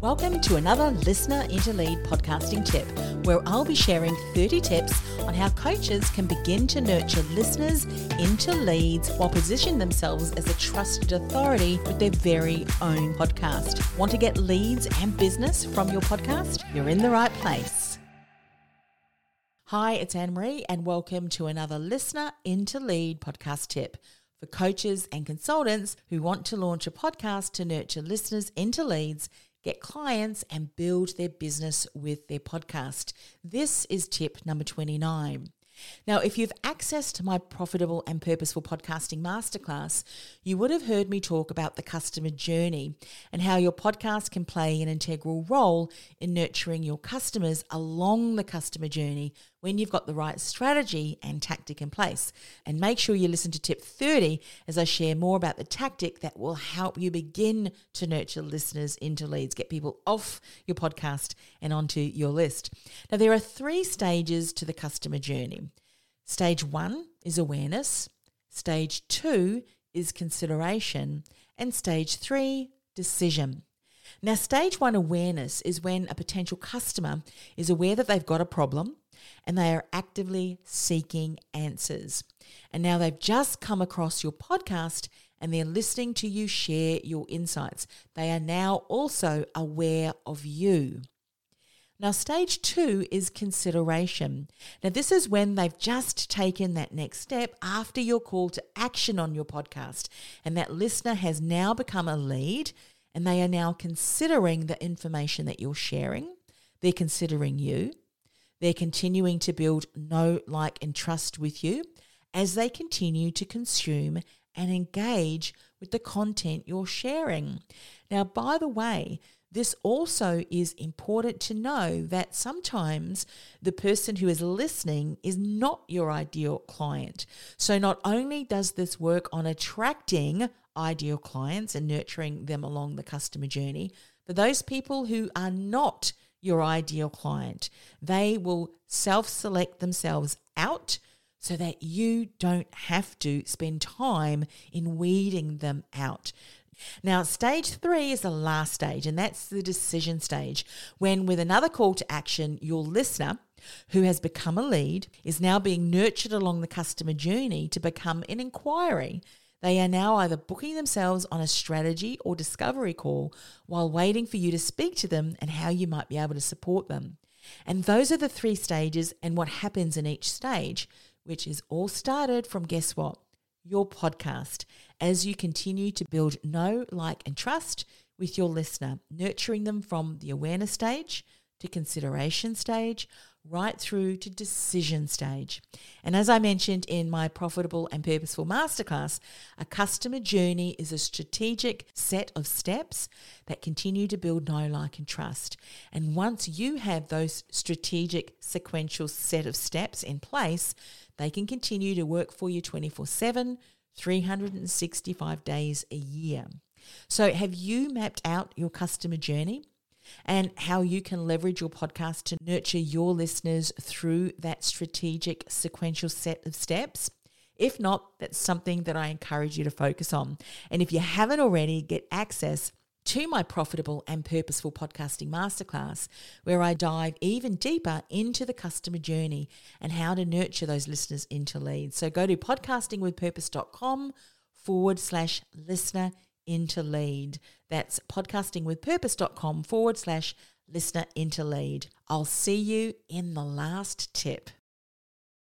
Welcome to another Listener into Lead podcasting tip, where I'll be sharing 30 tips on how coaches can begin to nurture listeners into leads while positioning themselves as a trusted authority with their very own podcast. Want to get leads and business from your podcast? You're in the right place. Hi, it's Anne Marie, and welcome to another Listener into Lead podcast tip for coaches and consultants who want to launch a podcast to nurture listeners into leads get clients, and build their business with their podcast. This is tip number 29. Now, if you've accessed my profitable and purposeful podcasting masterclass, you would have heard me talk about the customer journey and how your podcast can play an integral role in nurturing your customers along the customer journey when you've got the right strategy and tactic in place. And make sure you listen to tip 30 as I share more about the tactic that will help you begin to nurture listeners into leads, get people off your podcast and onto your list. Now, there are three stages to the customer journey. Stage one is awareness, stage two is consideration, and stage three, decision. Now, stage one awareness is when a potential customer is aware that they've got a problem and they are actively seeking answers. And now they've just come across your podcast and they're listening to you share your insights. They are now also aware of you. Now, stage two is consideration. Now, this is when they've just taken that next step after your call to action on your podcast, and that listener has now become a lead and they are now considering the information that you're sharing. They're considering you. They're continuing to build know, like, and trust with you as they continue to consume and engage with the content you're sharing. Now, by the way, this also is important to know that sometimes the person who is listening is not your ideal client. So, not only does this work on attracting ideal clients and nurturing them along the customer journey, but those people who are not your ideal client, they will self select themselves out so that you don't have to spend time in weeding them out. Now, stage three is the last stage, and that's the decision stage, when with another call to action, your listener, who has become a lead, is now being nurtured along the customer journey to become an inquiry. They are now either booking themselves on a strategy or discovery call while waiting for you to speak to them and how you might be able to support them. And those are the three stages and what happens in each stage, which is all started from guess what? Your podcast as you continue to build know, like, and trust with your listener, nurturing them from the awareness stage to consideration stage, right through to decision stage. And as I mentioned in my Profitable and Purposeful Masterclass, a customer journey is a strategic set of steps that continue to build know, like, and trust. And once you have those strategic sequential set of steps in place, they can continue to work for you 24 7 365 days a year. So, have you mapped out your customer journey and how you can leverage your podcast to nurture your listeners through that strategic sequential set of steps? If not, that's something that I encourage you to focus on. And if you haven't already, get access to my profitable and purposeful podcasting masterclass, where I dive even deeper into the customer journey and how to nurture those listeners into leads. So go to podcastingwithpurpose.com forward slash listener into lead. That's podcastingwithpurpose.com forward slash listener into lead. I'll see you in the last tip.